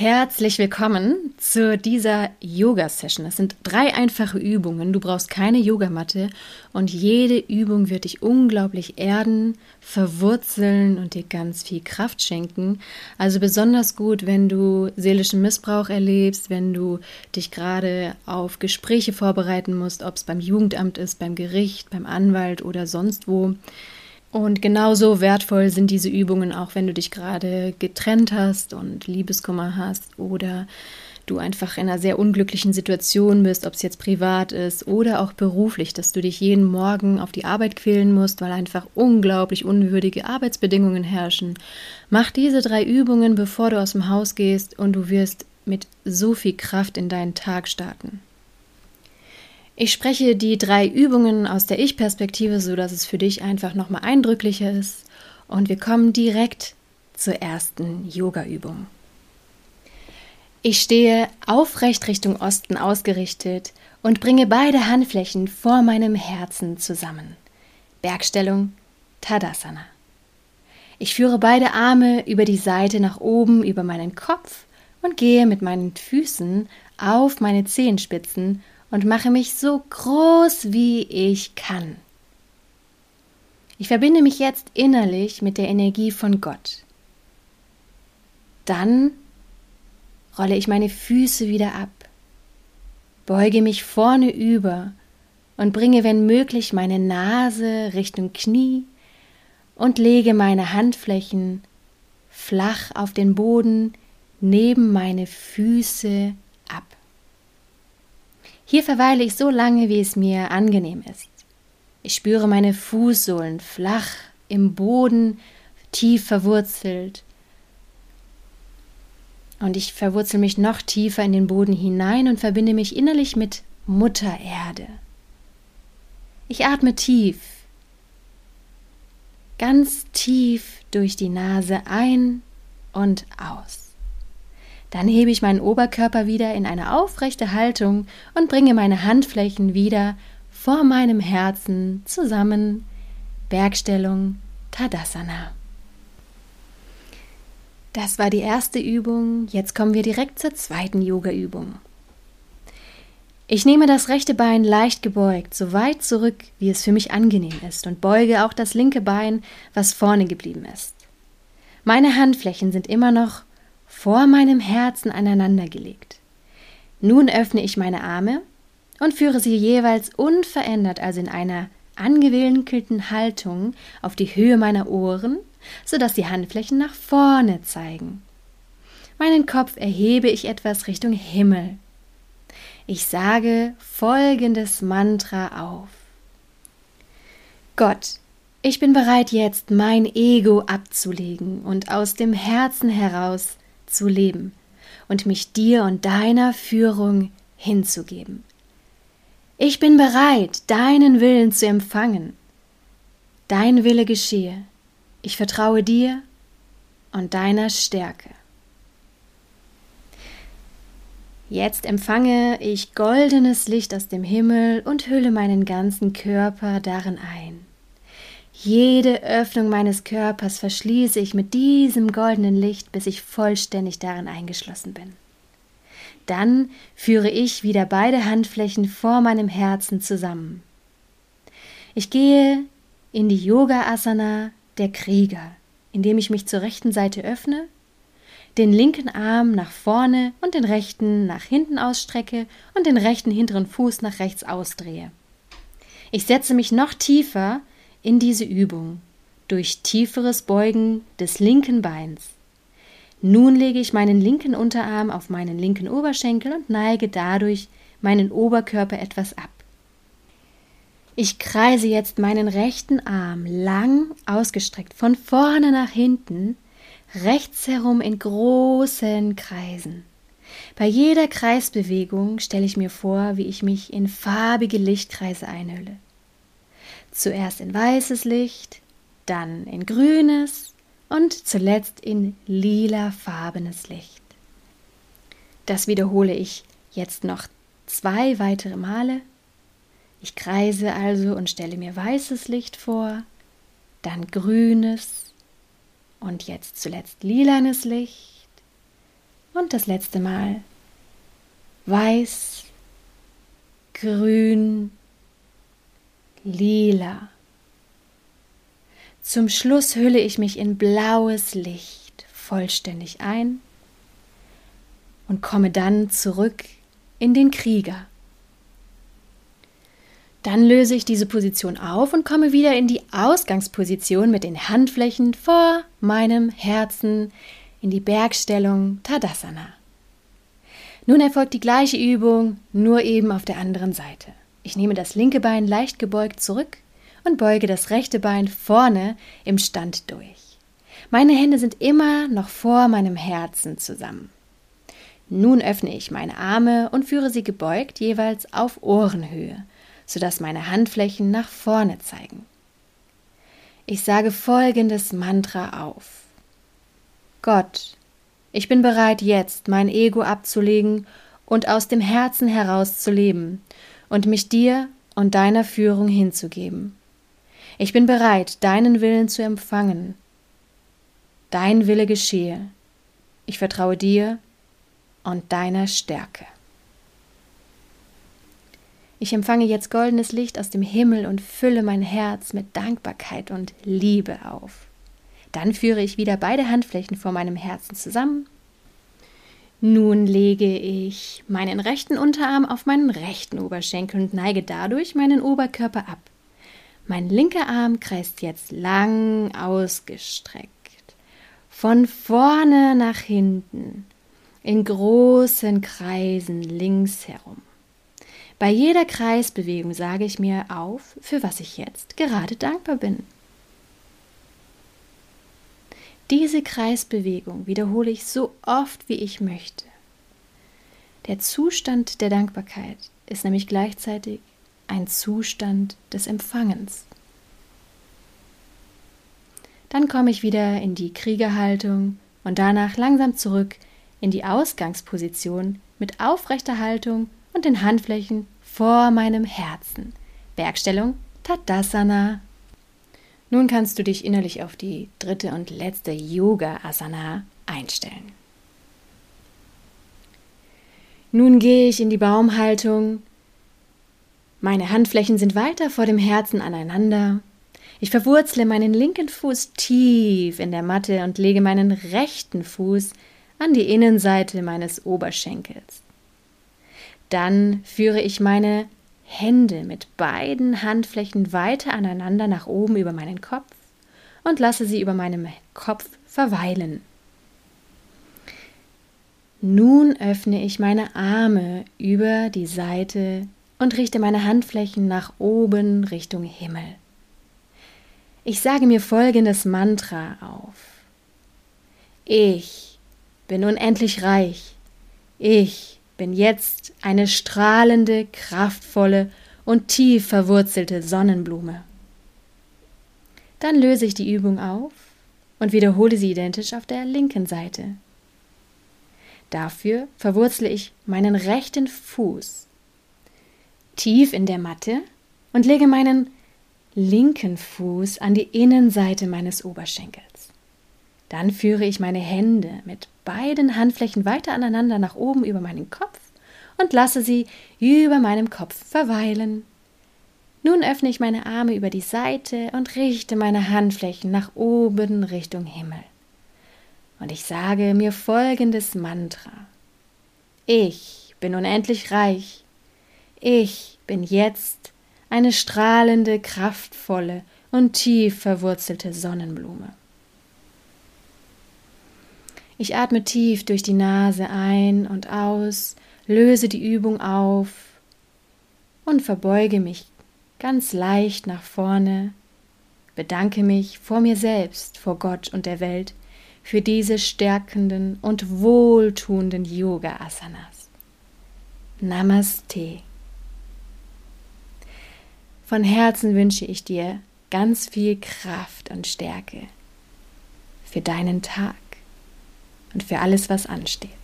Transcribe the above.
Herzlich willkommen zu dieser Yoga-Session. Es sind drei einfache Übungen. Du brauchst keine Yogamatte und jede Übung wird dich unglaublich erden, verwurzeln und dir ganz viel Kraft schenken. Also besonders gut, wenn du seelischen Missbrauch erlebst, wenn du dich gerade auf Gespräche vorbereiten musst, ob es beim Jugendamt ist, beim Gericht, beim Anwalt oder sonst wo. Und genauso wertvoll sind diese Übungen auch, wenn du dich gerade getrennt hast und Liebeskummer hast oder du einfach in einer sehr unglücklichen Situation bist, ob es jetzt privat ist oder auch beruflich, dass du dich jeden Morgen auf die Arbeit quälen musst, weil einfach unglaublich unwürdige Arbeitsbedingungen herrschen. Mach diese drei Übungen, bevor du aus dem Haus gehst und du wirst mit so viel Kraft in deinen Tag starten. Ich spreche die drei Übungen aus der Ich-Perspektive, so dass es für dich einfach nochmal eindrücklicher ist. Und wir kommen direkt zur ersten Yoga-Übung. Ich stehe aufrecht Richtung Osten ausgerichtet und bringe beide Handflächen vor meinem Herzen zusammen. Bergstellung Tadasana. Ich führe beide Arme über die Seite nach oben über meinen Kopf und gehe mit meinen Füßen auf meine Zehenspitzen und mache mich so groß, wie ich kann. Ich verbinde mich jetzt innerlich mit der Energie von Gott. Dann rolle ich meine Füße wieder ab, beuge mich vorne über und bringe, wenn möglich, meine Nase Richtung Knie und lege meine Handflächen flach auf den Boden neben meine Füße. Hier verweile ich so lange, wie es mir angenehm ist. Ich spüre meine Fußsohlen flach im Boden, tief verwurzelt. Und ich verwurzel mich noch tiefer in den Boden hinein und verbinde mich innerlich mit Mutter Erde. Ich atme tief, ganz tief durch die Nase ein und aus. Dann hebe ich meinen Oberkörper wieder in eine aufrechte Haltung und bringe meine Handflächen wieder vor meinem Herzen zusammen. Bergstellung Tadasana. Das war die erste Übung. Jetzt kommen wir direkt zur zweiten Yoga-Übung. Ich nehme das rechte Bein leicht gebeugt, so weit zurück, wie es für mich angenehm ist, und beuge auch das linke Bein, was vorne geblieben ist. Meine Handflächen sind immer noch vor meinem Herzen aneinandergelegt. Nun öffne ich meine Arme und führe sie jeweils unverändert, also in einer angewinkelten Haltung, auf die Höhe meiner Ohren, sodass die Handflächen nach vorne zeigen. Meinen Kopf erhebe ich etwas Richtung Himmel. Ich sage folgendes Mantra auf. Gott, ich bin bereit jetzt mein Ego abzulegen und aus dem Herzen heraus zu leben und mich dir und deiner Führung hinzugeben. Ich bin bereit, deinen Willen zu empfangen. Dein Wille geschehe. Ich vertraue dir und deiner Stärke. Jetzt empfange ich goldenes Licht aus dem Himmel und hülle meinen ganzen Körper darin ein. Jede Öffnung meines Körpers verschließe ich mit diesem goldenen Licht, bis ich vollständig darin eingeschlossen bin. Dann führe ich wieder beide Handflächen vor meinem Herzen zusammen. Ich gehe in die Yoga Asana der Krieger, indem ich mich zur rechten Seite öffne, den linken Arm nach vorne und den rechten nach hinten ausstrecke und den rechten hinteren Fuß nach rechts ausdrehe. Ich setze mich noch tiefer in diese Übung durch tieferes Beugen des linken Beins. Nun lege ich meinen linken Unterarm auf meinen linken Oberschenkel und neige dadurch meinen Oberkörper etwas ab. Ich kreise jetzt meinen rechten Arm lang ausgestreckt von vorne nach hinten, rechts herum in großen Kreisen. Bei jeder Kreisbewegung stelle ich mir vor, wie ich mich in farbige Lichtkreise einhülle. Zuerst in weißes Licht, dann in grünes und zuletzt in lilafarbenes Licht. Das wiederhole ich jetzt noch zwei weitere Male. Ich kreise also und stelle mir weißes Licht vor, dann grünes und jetzt zuletzt lilanes Licht und das letzte Mal. Weiß, grün, lila. Zum Schluss hülle ich mich in blaues Licht vollständig ein und komme dann zurück in den Krieger. Dann löse ich diese Position auf und komme wieder in die Ausgangsposition mit den Handflächen vor meinem Herzen in die Bergstellung Tadasana. Nun erfolgt die gleiche Übung, nur eben auf der anderen Seite. Ich nehme das linke Bein leicht gebeugt zurück und beuge das rechte Bein vorne im Stand durch. Meine Hände sind immer noch vor meinem Herzen zusammen. Nun öffne ich meine Arme und führe sie gebeugt jeweils auf Ohrenhöhe sodass meine Handflächen nach vorne zeigen. Ich sage folgendes Mantra auf. Gott, ich bin bereit jetzt mein Ego abzulegen und aus dem Herzen heraus zu leben und mich dir und deiner Führung hinzugeben. Ich bin bereit, deinen Willen zu empfangen. Dein Wille geschehe. Ich vertraue dir und deiner Stärke. Ich empfange jetzt goldenes Licht aus dem Himmel und fülle mein Herz mit Dankbarkeit und Liebe auf. Dann führe ich wieder beide Handflächen vor meinem Herzen zusammen. Nun lege ich meinen rechten Unterarm auf meinen rechten Oberschenkel und neige dadurch meinen Oberkörper ab. Mein linker Arm kreist jetzt lang ausgestreckt, von vorne nach hinten, in großen Kreisen links herum. Bei jeder Kreisbewegung sage ich mir auf, für was ich jetzt gerade dankbar bin. Diese Kreisbewegung wiederhole ich so oft, wie ich möchte. Der Zustand der Dankbarkeit ist nämlich gleichzeitig ein Zustand des Empfangens. Dann komme ich wieder in die Kriegerhaltung und danach langsam zurück in die Ausgangsposition mit aufrechter Haltung und den Handflächen vor meinem Herzen. Bergstellung Tadasana. Nun kannst du dich innerlich auf die dritte und letzte Yoga-Asana einstellen. Nun gehe ich in die Baumhaltung. Meine Handflächen sind weiter vor dem Herzen aneinander. Ich verwurzle meinen linken Fuß tief in der Matte und lege meinen rechten Fuß an die Innenseite meines Oberschenkels. Dann führe ich meine Hände mit beiden Handflächen weiter aneinander nach oben über meinen Kopf und lasse sie über meinem Kopf verweilen. Nun öffne ich meine Arme über die Seite und richte meine Handflächen nach oben Richtung Himmel. Ich sage mir folgendes Mantra auf. Ich bin unendlich reich. Ich bin jetzt eine strahlende, kraftvolle und tief verwurzelte Sonnenblume. Dann löse ich die Übung auf und wiederhole sie identisch auf der linken Seite. Dafür verwurzle ich meinen rechten Fuß tief in der Matte und lege meinen linken Fuß an die Innenseite meines Oberschenkels. Dann führe ich meine Hände mit beiden Handflächen weiter aneinander nach oben über meinen Kopf und lasse sie über meinem Kopf verweilen. Nun öffne ich meine Arme über die Seite und richte meine Handflächen nach oben Richtung Himmel. Und ich sage mir folgendes Mantra. Ich bin unendlich reich. Ich bin jetzt eine strahlende, kraftvolle und tief verwurzelte Sonnenblume. Ich atme tief durch die Nase ein und aus, löse die Übung auf und verbeuge mich ganz leicht nach vorne, bedanke mich vor mir selbst, vor Gott und der Welt für diese stärkenden und wohltuenden Yoga-Asanas. Namaste. Von Herzen wünsche ich dir ganz viel Kraft und Stärke für deinen Tag und für alles, was ansteht.